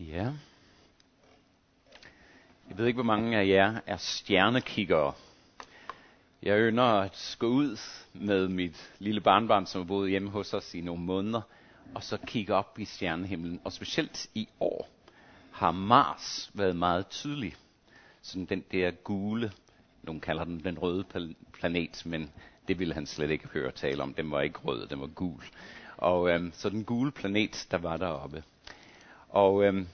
Ja. Jeg ved ikke, hvor mange af jer er stjernekiggere. Jeg ønsker at gå ud med mit lille barnbarn, som har boet hjemme hos os i nogle måneder, og så kigge op i stjernehimlen. Og specielt i år har Mars været meget tydelig. Sådan den der gule, nogen kalder den den røde planet, men det ville han slet ikke høre tale om. Den var ikke rød, den var gul. Og øhm, så den gule planet, der var deroppe. Og øhm,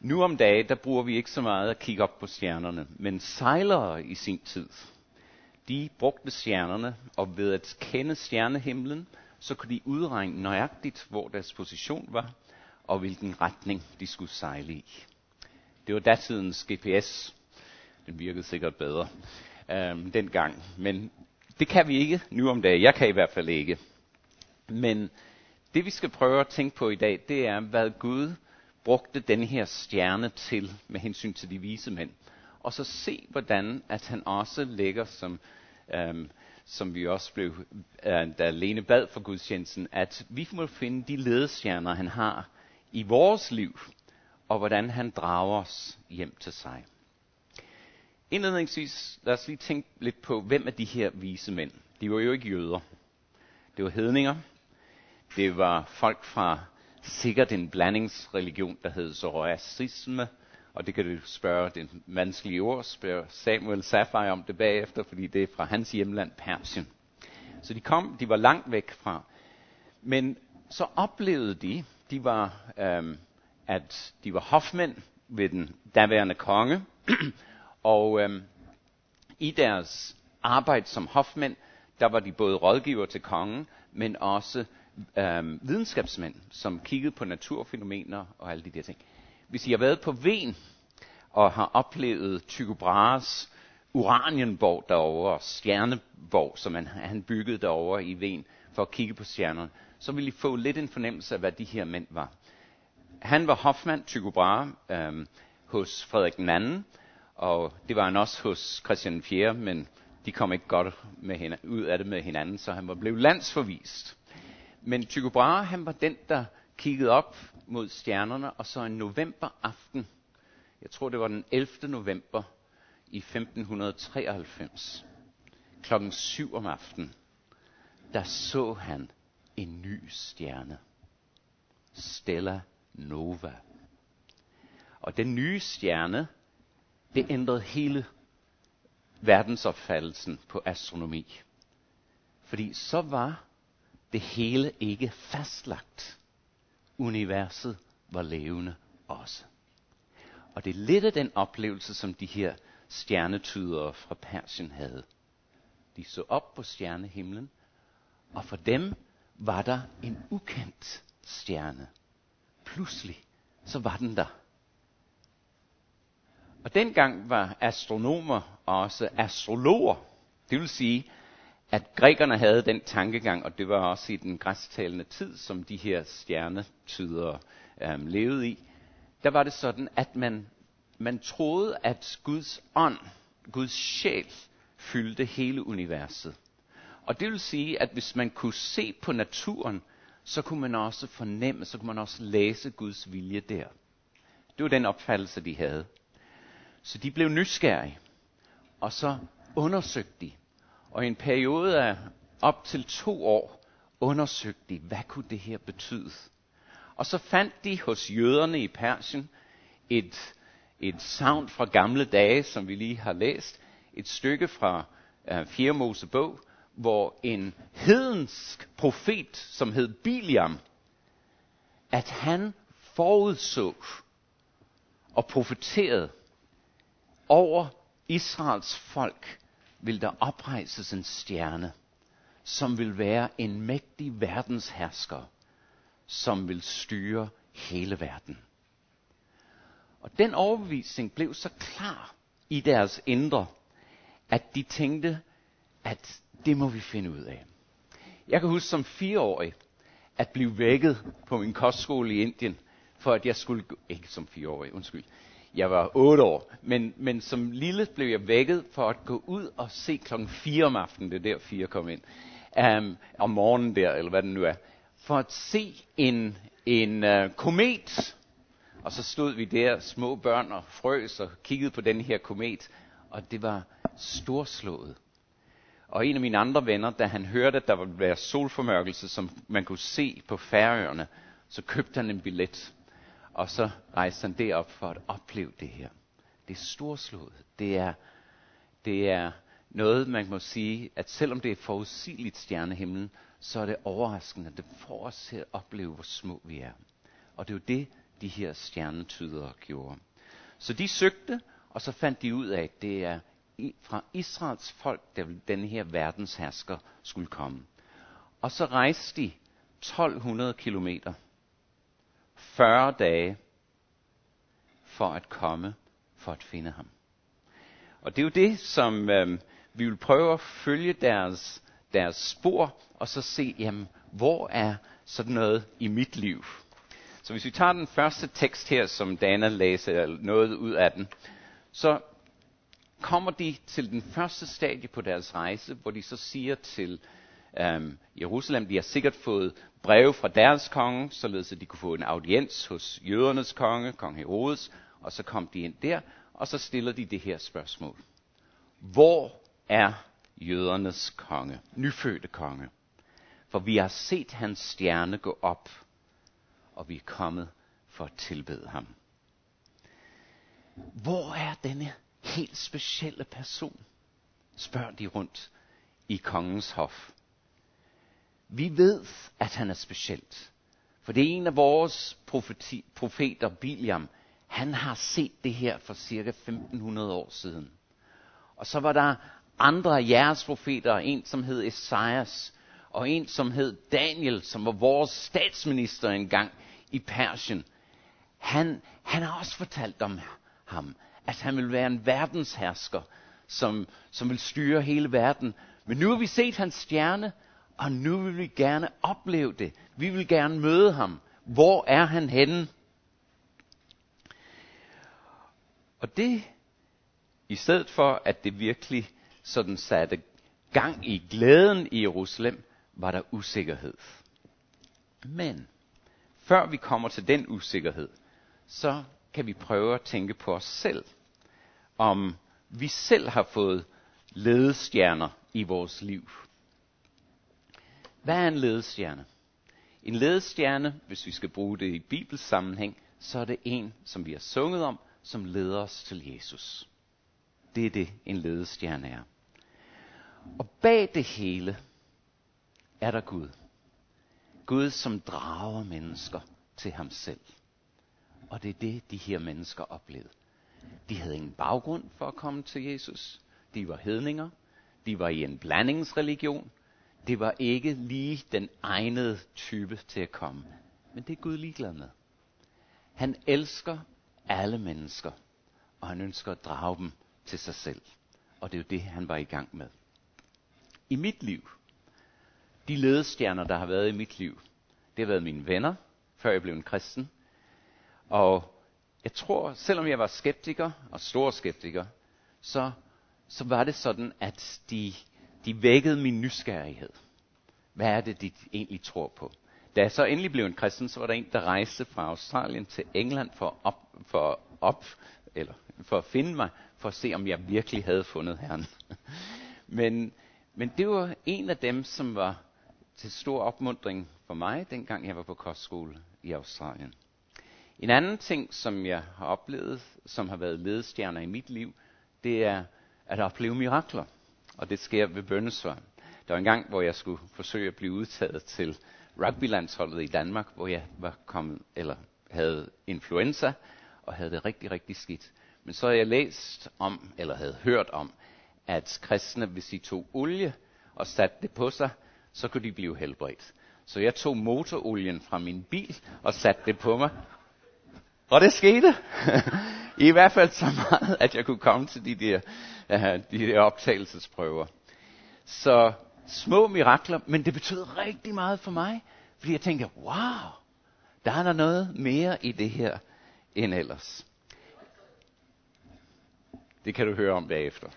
nu om dagen, der bruger vi ikke så meget at kigge op på stjernerne, men sejlere i sin tid, de brugte stjernerne, og ved at kende stjernehimlen, så kunne de udregne nøjagtigt, hvor deres position var, og hvilken retning de skulle sejle i. Det var datidens GPS. Den virkede sikkert bedre øhm, dengang, men det kan vi ikke nu om dagen. Jeg kan i hvert fald ikke. Men det vi skal prøve at tænke på i dag, det er, hvad Gud brugte den her stjerne til med hensyn til de vise mænd. Og så se, hvordan at han også lægger, som, øhm, som vi også blev, øh, da Lene bad for gudstjenesten, at vi må finde de ledestjerner, han har i vores liv, og hvordan han drager os hjem til sig. Indledningsvis, lad os lige tænke lidt på, hvem er de her vise mænd? De var jo ikke jøder. Det var hedninger. Det var folk fra sikkert en blandingsreligion, der hed zoroastrisme, og det kan du spørge, det vanskelige ord, spørge Samuel Safai om det bagefter, fordi det er fra hans hjemland Persien. Så de kom, de var langt væk fra. Men så oplevede de, de var, øhm, at de var hofmænd ved den daværende konge, og øhm, i deres arbejde som hofmænd, der var de både rådgiver til kongen, men også øhm, videnskabsmænd, som kiggede på naturfænomener og alle de der ting. Hvis I har været på Ven og har oplevet Tycho Brahes uranienborg derovre, og stjerneborg, som han, han byggede derovre i Ven for at kigge på stjernerne, så vil I få lidt en fornemmelse af, hvad de her mænd var. Han var hofmand, Tycho Brahe, øhm, hos Frederik den anden, og det var han også hos Christian 4., men de kom ikke godt med hinanden, ud af det med hinanden, så han var blevet landsforvist. Men Tycho Brahe, han var den, der kiggede op mod stjernerne, og så en novemberaften, jeg tror det var den 11. november i 1593, klokken 7 om aftenen, der så han en ny stjerne. Stella Nova. Og den nye stjerne, det ændrede hele verdensopfattelsen på astronomi. Fordi så var det hele ikke fastlagt. Universet var levende også. Og det er lidt af den oplevelse, som de her stjernetydere fra Persien havde. De så op på stjernehimlen, og for dem var der en ukendt stjerne. Pludselig, så var den der. Og dengang var astronomer også astrologer. Det vil sige, at grækerne havde den tankegang, og det var også i den græsktalende tid, som de her stjernetydere øhm, levede i, der var det sådan, at man, man troede, at Guds ånd, Guds sjæl, fyldte hele universet. Og det vil sige, at hvis man kunne se på naturen, så kunne man også fornemme, så kunne man også læse Guds vilje der. Det var den opfattelse, de havde. Så de blev nysgerrige, og så undersøgte de, og i en periode af op til to år undersøgte de, hvad kunne det her betyde. Og så fandt de hos jøderne i Persien et, et savn fra gamle dage, som vi lige har læst, et stykke fra øh, uh, 4. Mosebog, hvor en hedensk profet, som hed Biliam, at han forudså og profeterede over Israels folk, vil der oprejses en stjerne, som vil være en mægtig verdenshersker, som vil styre hele verden. Og den overbevisning blev så klar i deres indre, at de tænkte, at det må vi finde ud af. Jeg kan huske som fireårig at blive vækket på min kostskole i Indien, for at jeg skulle, ikke som fireårig, undskyld, jeg var otte år, men, men som lille blev jeg vækket for at gå ud og se klokken 4 om aftenen, det er der fire kom ind, um, om morgenen der, eller hvad det nu er, for at se en, en uh, komet. Og så stod vi der, små børn og frøs og kiggede på den her komet, og det var storslået. Og en af mine andre venner, da han hørte, at der ville være solformørkelse, som man kunne se på færøerne, så købte han en billet. Og så rejste han derop for at opleve det her. Det er storslået. Det er, det er noget, man må sige, at selvom det er forudsigeligt stjernehimlen, så er det overraskende. Det får os til at opleve, hvor små vi er. Og det er jo det, de her stjernetydere gjorde. Så de søgte, og så fandt de ud af, at det er fra Israels folk, der denne her verdens hersker skulle komme. Og så rejste de 1200 kilometer, 40 dage, for at komme, for at finde ham. Og det er jo det, som øh, vi vil prøve at følge deres, deres spor, og så se, jamen, hvor er sådan noget i mit liv? Så hvis vi tager den første tekst her, som Dana læser noget ud af den, så kommer de til den første stadie på deres rejse, hvor de så siger til øhm, Jerusalem, de har sikkert fået breve fra deres konge, således at de kunne få en audiens hos jødernes konge, kong Herodes, og så kom de ind der, og så stiller de det her spørgsmål. Hvor er jødernes konge, nyfødte konge? For vi har set hans stjerne gå op, og vi er kommet for at tilbede ham. Hvor er denne helt specielle person? Spørger de rundt i kongens hof. Vi ved, at han er specielt. For det er en af vores profeti, profeter, Biliam. Han har set det her for cirka 1500 år siden. Og så var der andre af jeres profeter, en som hed Esajas, og en som hed Daniel, som var vores statsminister engang i Persien. Han, han har også fortalt om ham, at han vil være en verdenshersker, som, som vil styre hele verden. Men nu har vi set hans stjerne, og nu vil vi gerne opleve det. Vi vil gerne møde ham. Hvor er han henne? Og det, i stedet for at det virkelig sådan satte gang i glæden i Jerusalem, var der usikkerhed. Men før vi kommer til den usikkerhed, så kan vi prøve at tænke på os selv. Om vi selv har fået ledestjerner i vores liv. Hvad er en ledestjerne? En ledestjerne, hvis vi skal bruge det i Bibels sammenhæng, så er det en, som vi har sunget om, som leder os til Jesus. Det er det, en ledestjerne er. Og bag det hele er der Gud. Gud, som drager mennesker til ham selv. Og det er det, de her mennesker oplevede. De havde ingen baggrund for at komme til Jesus. De var hedninger. De var i en blandingsreligion. Det var ikke lige den egnede type til at komme. Men det er Gud ligeglad med. Han elsker alle mennesker, og han ønsker at drage dem til sig selv. Og det er jo det, han var i gang med. I mit liv, de ledestjerner, der har været i mit liv, det har været mine venner, før jeg blev en kristen. Og jeg tror, selvom jeg var skeptiker, og stor skeptiker, så, så var det sådan, at de, de vækkede min nysgerrighed. Hvad er det, de egentlig tror på? Da jeg så endelig blev en kristen, så var der en, der rejste fra Australien til England for, op, for, op, eller for at finde mig, for at se, om jeg virkelig havde fundet Herren. men, men det var en af dem, som var til stor opmundring for mig, dengang jeg var på kostskole i Australien. En anden ting, som jeg har oplevet, som har været ledestjerner i mit liv, det er at opleve mirakler. Og det sker ved bønnesvar. Der var en gang, hvor jeg skulle forsøge at blive udtaget til rugbylandsholdet i Danmark, hvor jeg var kommet, eller havde influenza, og havde det rigtig, rigtig skidt. Men så havde jeg læst om, eller havde hørt om, at kristne, hvis de tog olie og satte det på sig, så kunne de blive helbredt. Så jeg tog motorolien fra min bil og satte det på mig. Og det skete. I hvert fald så meget, at jeg kunne komme til de der, uh, de der optagelsesprøver. Så små mirakler, men det betød rigtig meget for mig. Fordi jeg tænkte, wow, der er der noget mere i det her end ellers. Det kan du høre om bagefter.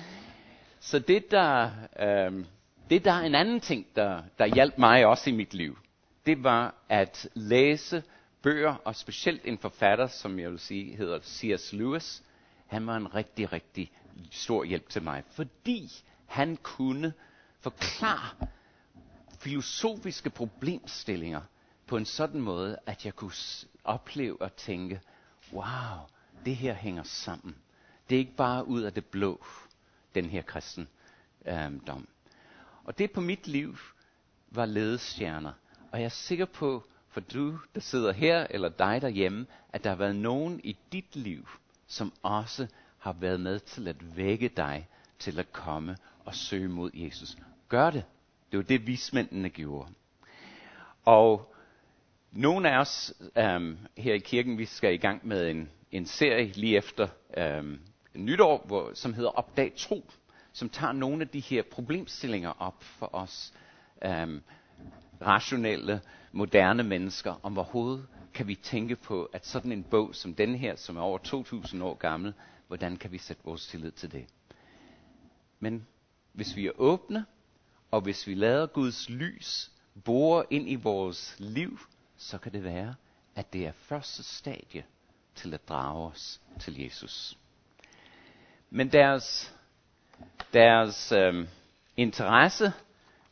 så det der, øh, det der er en anden ting, der, der hjalp mig også i mit liv, det var at læse bøger, og specielt en forfatter, som jeg vil sige hedder C.S. Lewis, han var en rigtig, rigtig stor hjælp til mig, fordi han kunne forklare filosofiske problemstillinger på en sådan måde, at jeg kunne opleve og tænke, wow, det her hænger sammen. Det er ikke bare ud af det blå, den her kristendom. Øh, og det på mit liv var ledestjerner. Og jeg er sikker på, for du, der sidder her, eller dig derhjemme, at der har været nogen i dit liv, som også har været med til at vække dig til at komme og søge mod Jesus. Gør det. Det var det, vismændene gjorde. Og nogle af os øhm, her i kirken, vi skal i gang med en, en serie lige efter øhm, nytår, hvor, som hedder Opdag Tro, som tager nogle af de her problemstillinger op for os øhm, rationelle, moderne mennesker, om hvorhovedet kan vi tænke på, at sådan en bog som den her, som er over 2000 år gammel, hvordan kan vi sætte vores tillid til det? Men hvis vi er åbne, og hvis vi lader Guds lys bore ind i vores liv, så kan det være, at det er første stadie til at drage os til Jesus. Men deres, deres øh, interesse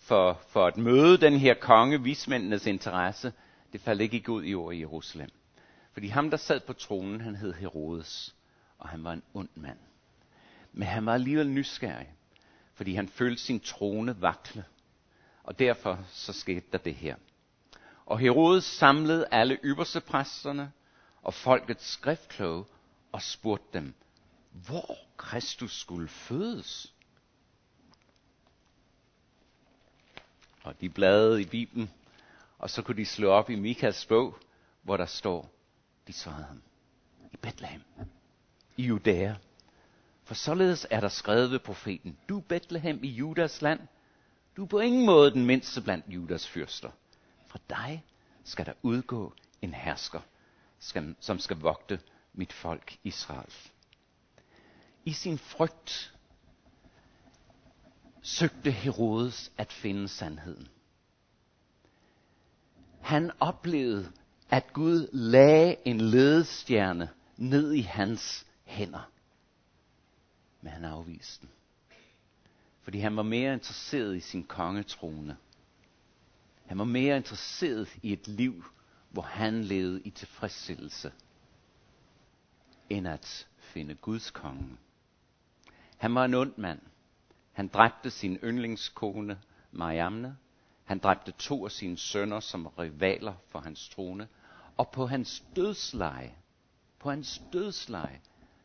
for, for at møde den her konge, vismændenes interesse, det faldt ikke i god jord i Jerusalem. Fordi ham, der sad på tronen, han hed Herodes, og han var en ond mand. Men han var alligevel nysgerrig, fordi han følte sin trone vakle. Og derfor så skete der det her. Og Herodes samlede alle ypperste præsterne og folkets skriftkloge og spurgte dem, hvor Kristus skulle fødes. Og de bladede i Bibelen, og så kunne de slå op i Mikas bog, hvor der står, de svarede ham, i Bethlehem, i Judæa. For således er der skrevet ved profeten, du Bethlehem i Judas land, du er på ingen måde den mindste blandt Judas fyrster. Fra dig skal der udgå en hersker, som skal vogte mit folk Israel. I sin frygt søgte Herodes at finde sandheden. Han oplevede, at Gud lagde en ledestjerne ned i hans hænder. Men han afviste den. Fordi han var mere interesseret i sin kongetrone. Han var mere interesseret i et liv, hvor han levede i tilfredsstillelse, end at finde Guds konge. Han var en ond mand. Han dræbte sin yndlingskone Mariamne. Han dræbte to af sine sønner som rivaler for hans trone. Og på hans dødsleje, på hans dødsleje,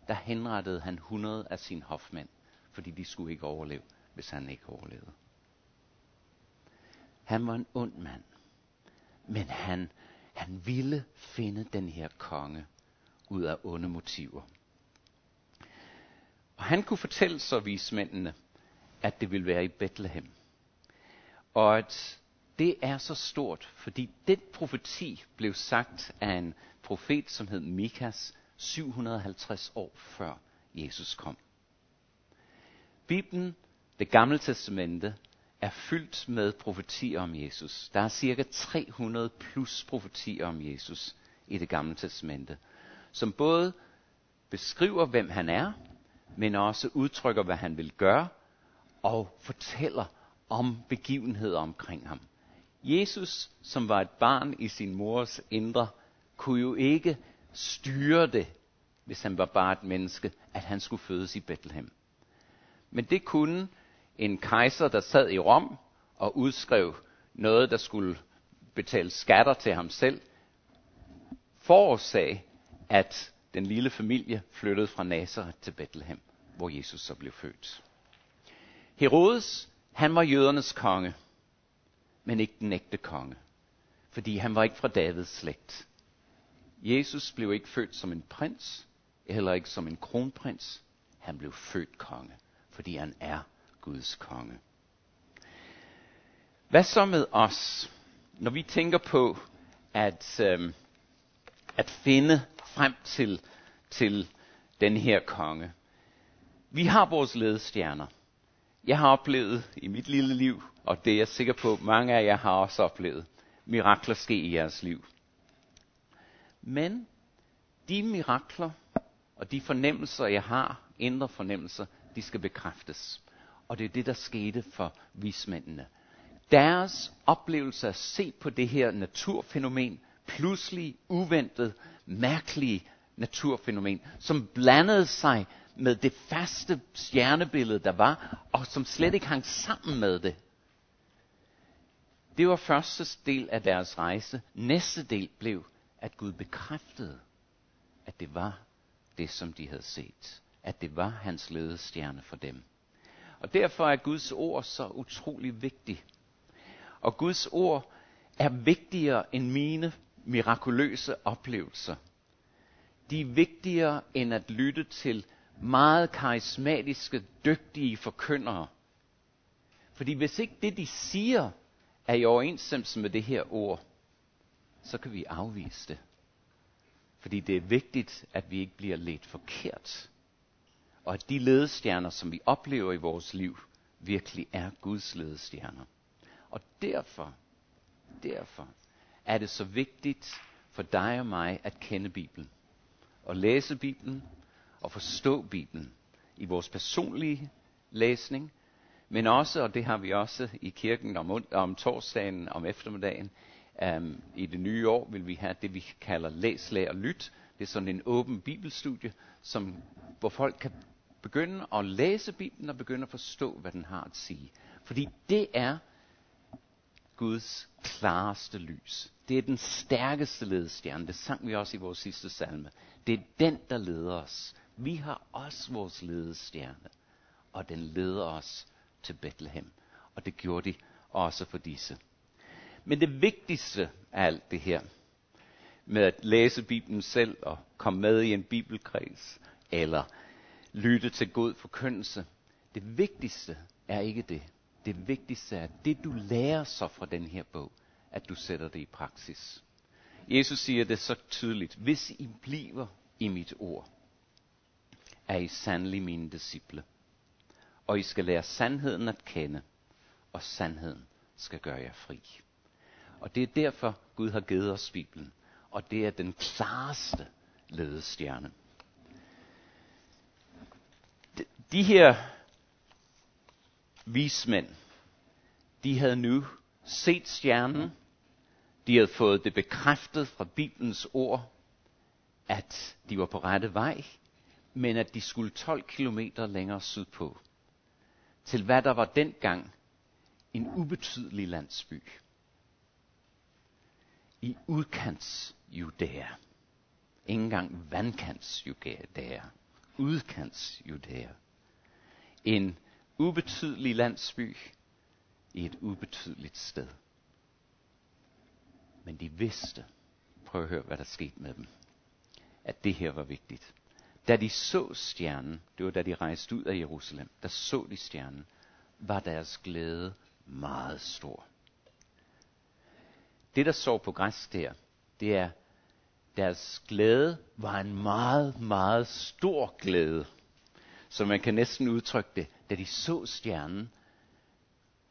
der henrettede han 100 af sine hofmænd, fordi de skulle ikke overleve, hvis han ikke overlevede. Han var en ond mand, men han, han ville finde den her konge ud af onde motiver. Og han kunne fortælle så vismændene, at det ville være i Bethlehem. Og at det er så stort, fordi den profeti blev sagt af en profet, som hed Mikas, 750 år før Jesus kom. Bibelen, det gamle testamente, er fyldt med profetier om Jesus. Der er cirka 300 plus profetier om Jesus i det gamle testamente, som både beskriver, hvem han er, men også udtrykker, hvad han vil gøre, og fortæller om begivenheder omkring ham. Jesus, som var et barn i sin mors indre, kunne jo ikke styre det, hvis han var bare et menneske, at han skulle fødes i Bethlehem. Men det kunne en kejser, der sad i Rom og udskrev noget, der skulle betale skatter til ham selv, forårsag, at den lille familie flyttede fra Nazareth til Bethlehem, hvor Jesus så blev født. Herodes, han var jødernes konge, men ikke den ægte konge, fordi han var ikke fra Davids slægt. Jesus blev ikke født som en prins, heller ikke som en kronprins. Han blev født konge, fordi han er Guds konge. Hvad så med os, når vi tænker på at, øhm, at finde frem til, til den her konge? Vi har vores ledestjerner. Jeg har oplevet i mit lille liv, og det er jeg sikker på, mange af jer har også oplevet, mirakler ske i jeres liv. Men de mirakler og de fornemmelser, jeg har, indre fornemmelser, de skal bekræftes. Og det er det, der skete for vismændene. Deres oplevelse at se på det her naturfænomen, pludselig uventet, mærkelige naturfænomen, som blandede sig med det faste stjernebillede, der var, og som slet ikke hang sammen med det. Det var første del af deres rejse. Næste del blev, at Gud bekræftede, at det var det, som de havde set. At det var hans ledestjerne for dem. Og derfor er Guds ord så utrolig vigtigt. Og Guds ord er vigtigere end mine mirakuløse oplevelser. De er vigtigere end at lytte til meget karismatiske, dygtige forkyndere. Fordi hvis ikke det, de siger, er i overensstemmelse med det her ord, så kan vi afvise det. Fordi det er vigtigt, at vi ikke bliver let forkert. Og at de ledestjerner, som vi oplever i vores liv, virkelig er Guds ledestjerner. Og derfor, derfor er det så vigtigt for dig og mig at kende Bibelen. Og læse Bibelen og forstå Bibelen i vores personlige læsning, men også, og det har vi også i kirken om, om torsdagen, om eftermiddagen, um, i det nye år vil vi have det, vi kalder læs, lær og lyt. Det er sådan en åben bibelstudie, som, hvor folk kan begynde at læse Bibelen og begynde at forstå, hvad den har at sige. Fordi det er Guds klareste lys. Det er den stærkeste ledestjerne. Det sang vi også i vores sidste salme. Det er den, der leder os. Vi har også vores ledestjerne. Og den leder os til Bethlehem. Og det gjorde de også for disse. Men det vigtigste af alt det her, med at læse Bibelen selv og komme med i en bibelkreds, eller lytte til god forkyndelse, det vigtigste er ikke det. Det vigtigste er, at det du lærer så fra den her bog, at du sætter det i praksis. Jesus siger det så tydeligt. Hvis I bliver i mit ord, er I sandelig mine disciple. Og I skal lære sandheden at kende, og sandheden skal gøre jer fri. Og det er derfor, Gud har givet os Bibelen. Og det er den klareste ledestjerne. De her vismænd, de havde nu set stjernen. De havde fået det bekræftet fra Bibelens ord, at de var på rette vej, men at de skulle 12 kilometer længere sydpå. Til hvad der var dengang en ubetydelig landsby i udkants Judæa. Ingen engang vandkants Judæa. Udkants Judæa. En ubetydelig landsby i et ubetydeligt sted. Men de vidste, prøv at høre, hvad der skete med dem, at det her var vigtigt. Da de så stjernen, det var da de rejste ud af Jerusalem, der så de stjernen, var deres glæde meget stor. Det, der står på græsk der, det er, deres glæde var en meget, meget stor glæde. Så man kan næsten udtrykke det, da de så stjernen,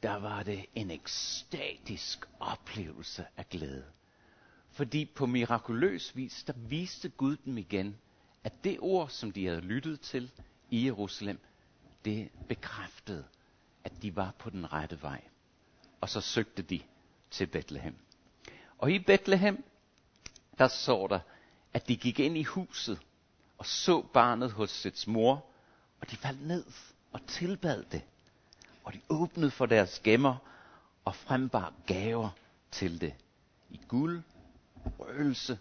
der var det en ekstatisk oplevelse af glæde. Fordi på mirakuløs vis, der viste Gud dem igen, at det ord, som de havde lyttet til i Jerusalem, det bekræftede, at de var på den rette vej. Og så søgte de til Bethlehem. Og i Bethlehem, der så der, at de gik ind i huset og så barnet hos sits mor, og de faldt ned og tilbad det. Og de åbnede for deres gemmer og frembar gaver til det. I guld, røgelse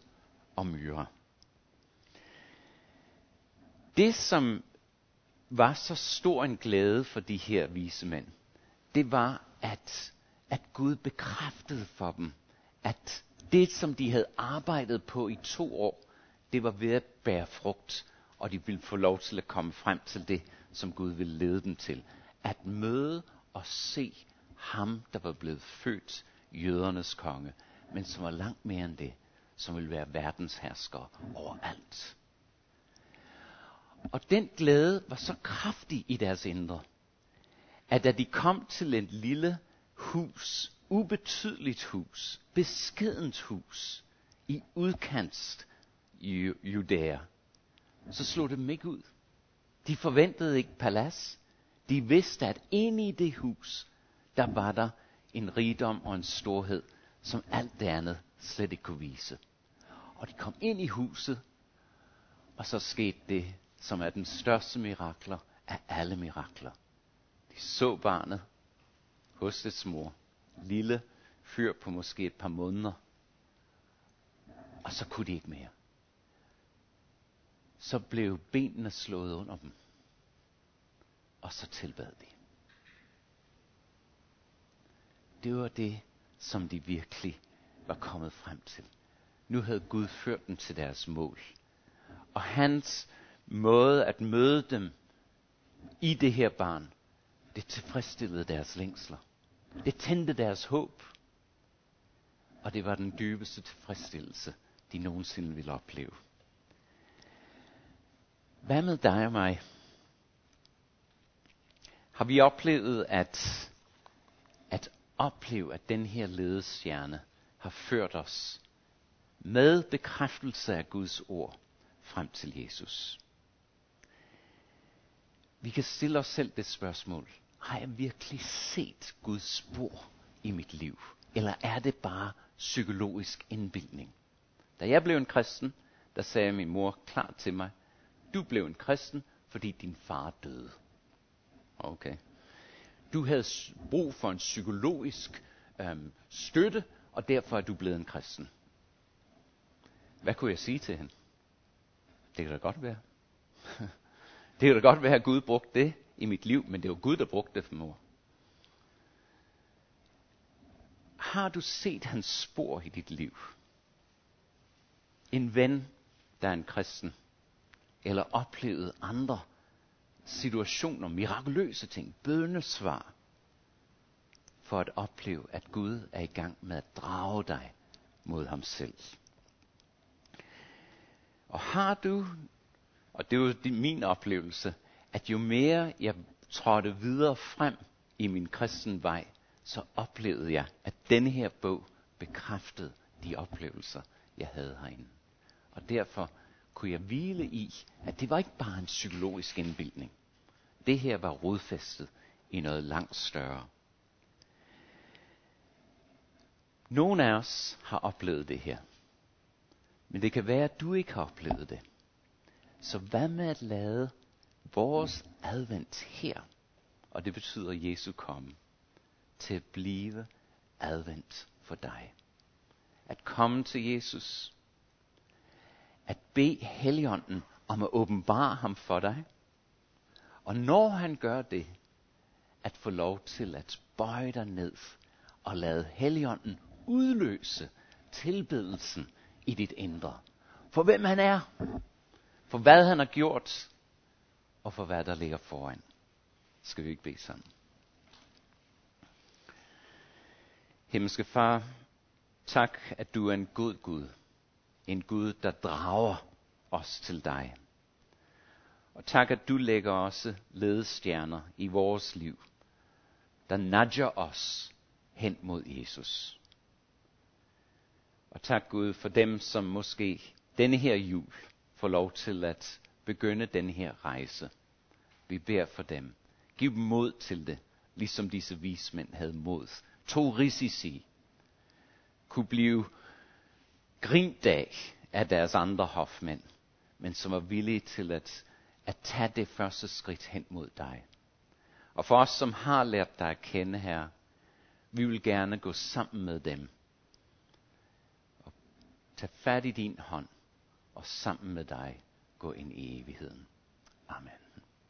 og myre. Det, som var så stor en glæde for de her vise mænd, det var, at, at Gud bekræftede for dem, at det, som de havde arbejdet på i to år, det var ved at bære frugt, og de ville få lov til at komme frem til det, som Gud ville lede dem til. At møde og se ham, der var blevet født, jødernes konge, men som var langt mere end det, som ville være verdens hersker overalt. Og den glæde var så kraftig i deres indre, at da de kom til et lille hus, ubetydeligt hus, beskedent hus, i udkants Judæa, så slog det dem ikke ud. De forventede ikke palads. De vidste, at inde i det hus, der var der en rigdom og en storhed, som alt det andet slet ikke kunne vise. Og de kom ind i huset, og så skete det, som er den største mirakler af alle mirakler. De så barnet hos dets mor, lille fyr på måske et par måneder, og så kunne de ikke mere. Så blev benene slået under dem, og så tilbad de. Det var det, som de virkelig var kommet frem til. Nu havde Gud ført dem til deres mål. Og hans måde at møde dem i det her barn, det tilfredsstillede deres længsler. Det tændte deres håb. Og det var den dybeste tilfredsstillelse, de nogensinde ville opleve. Hvad med dig og mig? Har vi oplevet at, at opleve, at den her ledestjerne har ført os med bekræftelse af Guds ord frem til Jesus? Vi kan stille os selv det spørgsmål. Har jeg virkelig set Guds spor i mit liv? Eller er det bare psykologisk indbildning? Da jeg blev en kristen, der sagde min mor klart til mig, du blev en kristen, fordi din far døde. Okay. Du havde brug for en psykologisk øhm, støtte, og derfor er du blevet en kristen. Hvad kunne jeg sige til hende? Det kan da godt være. det kan da godt være, at Gud brugte det i mit liv, men det var Gud, der brugte det for mor. Har du set hans spor i dit liv? En ven, der er en kristen, eller oplevet andre situationer, mirakuløse ting, bønnesvar, for at opleve, at Gud er i gang med at drage dig mod ham selv. Og har du, og det er jo min oplevelse, at jo mere jeg trådte videre frem i min kristen vej, så oplevede jeg, at denne her bog bekræftede de oplevelser, jeg havde herinde. Og derfor kunne jeg hvile i, at det var ikke bare en psykologisk indbildning. Det her var rodfæstet i noget langt større. Nogle af os har oplevet det her. Men det kan være, at du ikke har oplevet det. Så hvad med at lade vores advent her, og det betyder Jesu komme, til at blive advent for dig. At komme til Jesus. At bede Helligånden om at åbenbare ham for dig. Og når han gør det, at få lov til at bøje dig ned og lade Helligånden udløse tilbedelsen i dit indre. For hvem han er. For hvad han har gjort og for hvad der ligger foran. Skal vi ikke bede sammen? Himmelske Far, tak at du er en god Gud. En Gud, der drager os til dig. Og tak at du lægger også ledestjerner i vores liv, der nudger os hen mod Jesus. Og tak Gud for dem, som måske denne her jul får lov til at begynde den her rejse. Vi beder for dem. Giv dem mod til det, ligesom disse vismænd havde mod. To risici kunne blive grint af af deres andre hofmænd, men som var villige til at, at tage det første skridt hen mod dig. Og for os, som har lært dig at kende her, vi vil gerne gå sammen med dem. Og tage fat i din hånd, og sammen med dig gå ind i evigheden. Amen.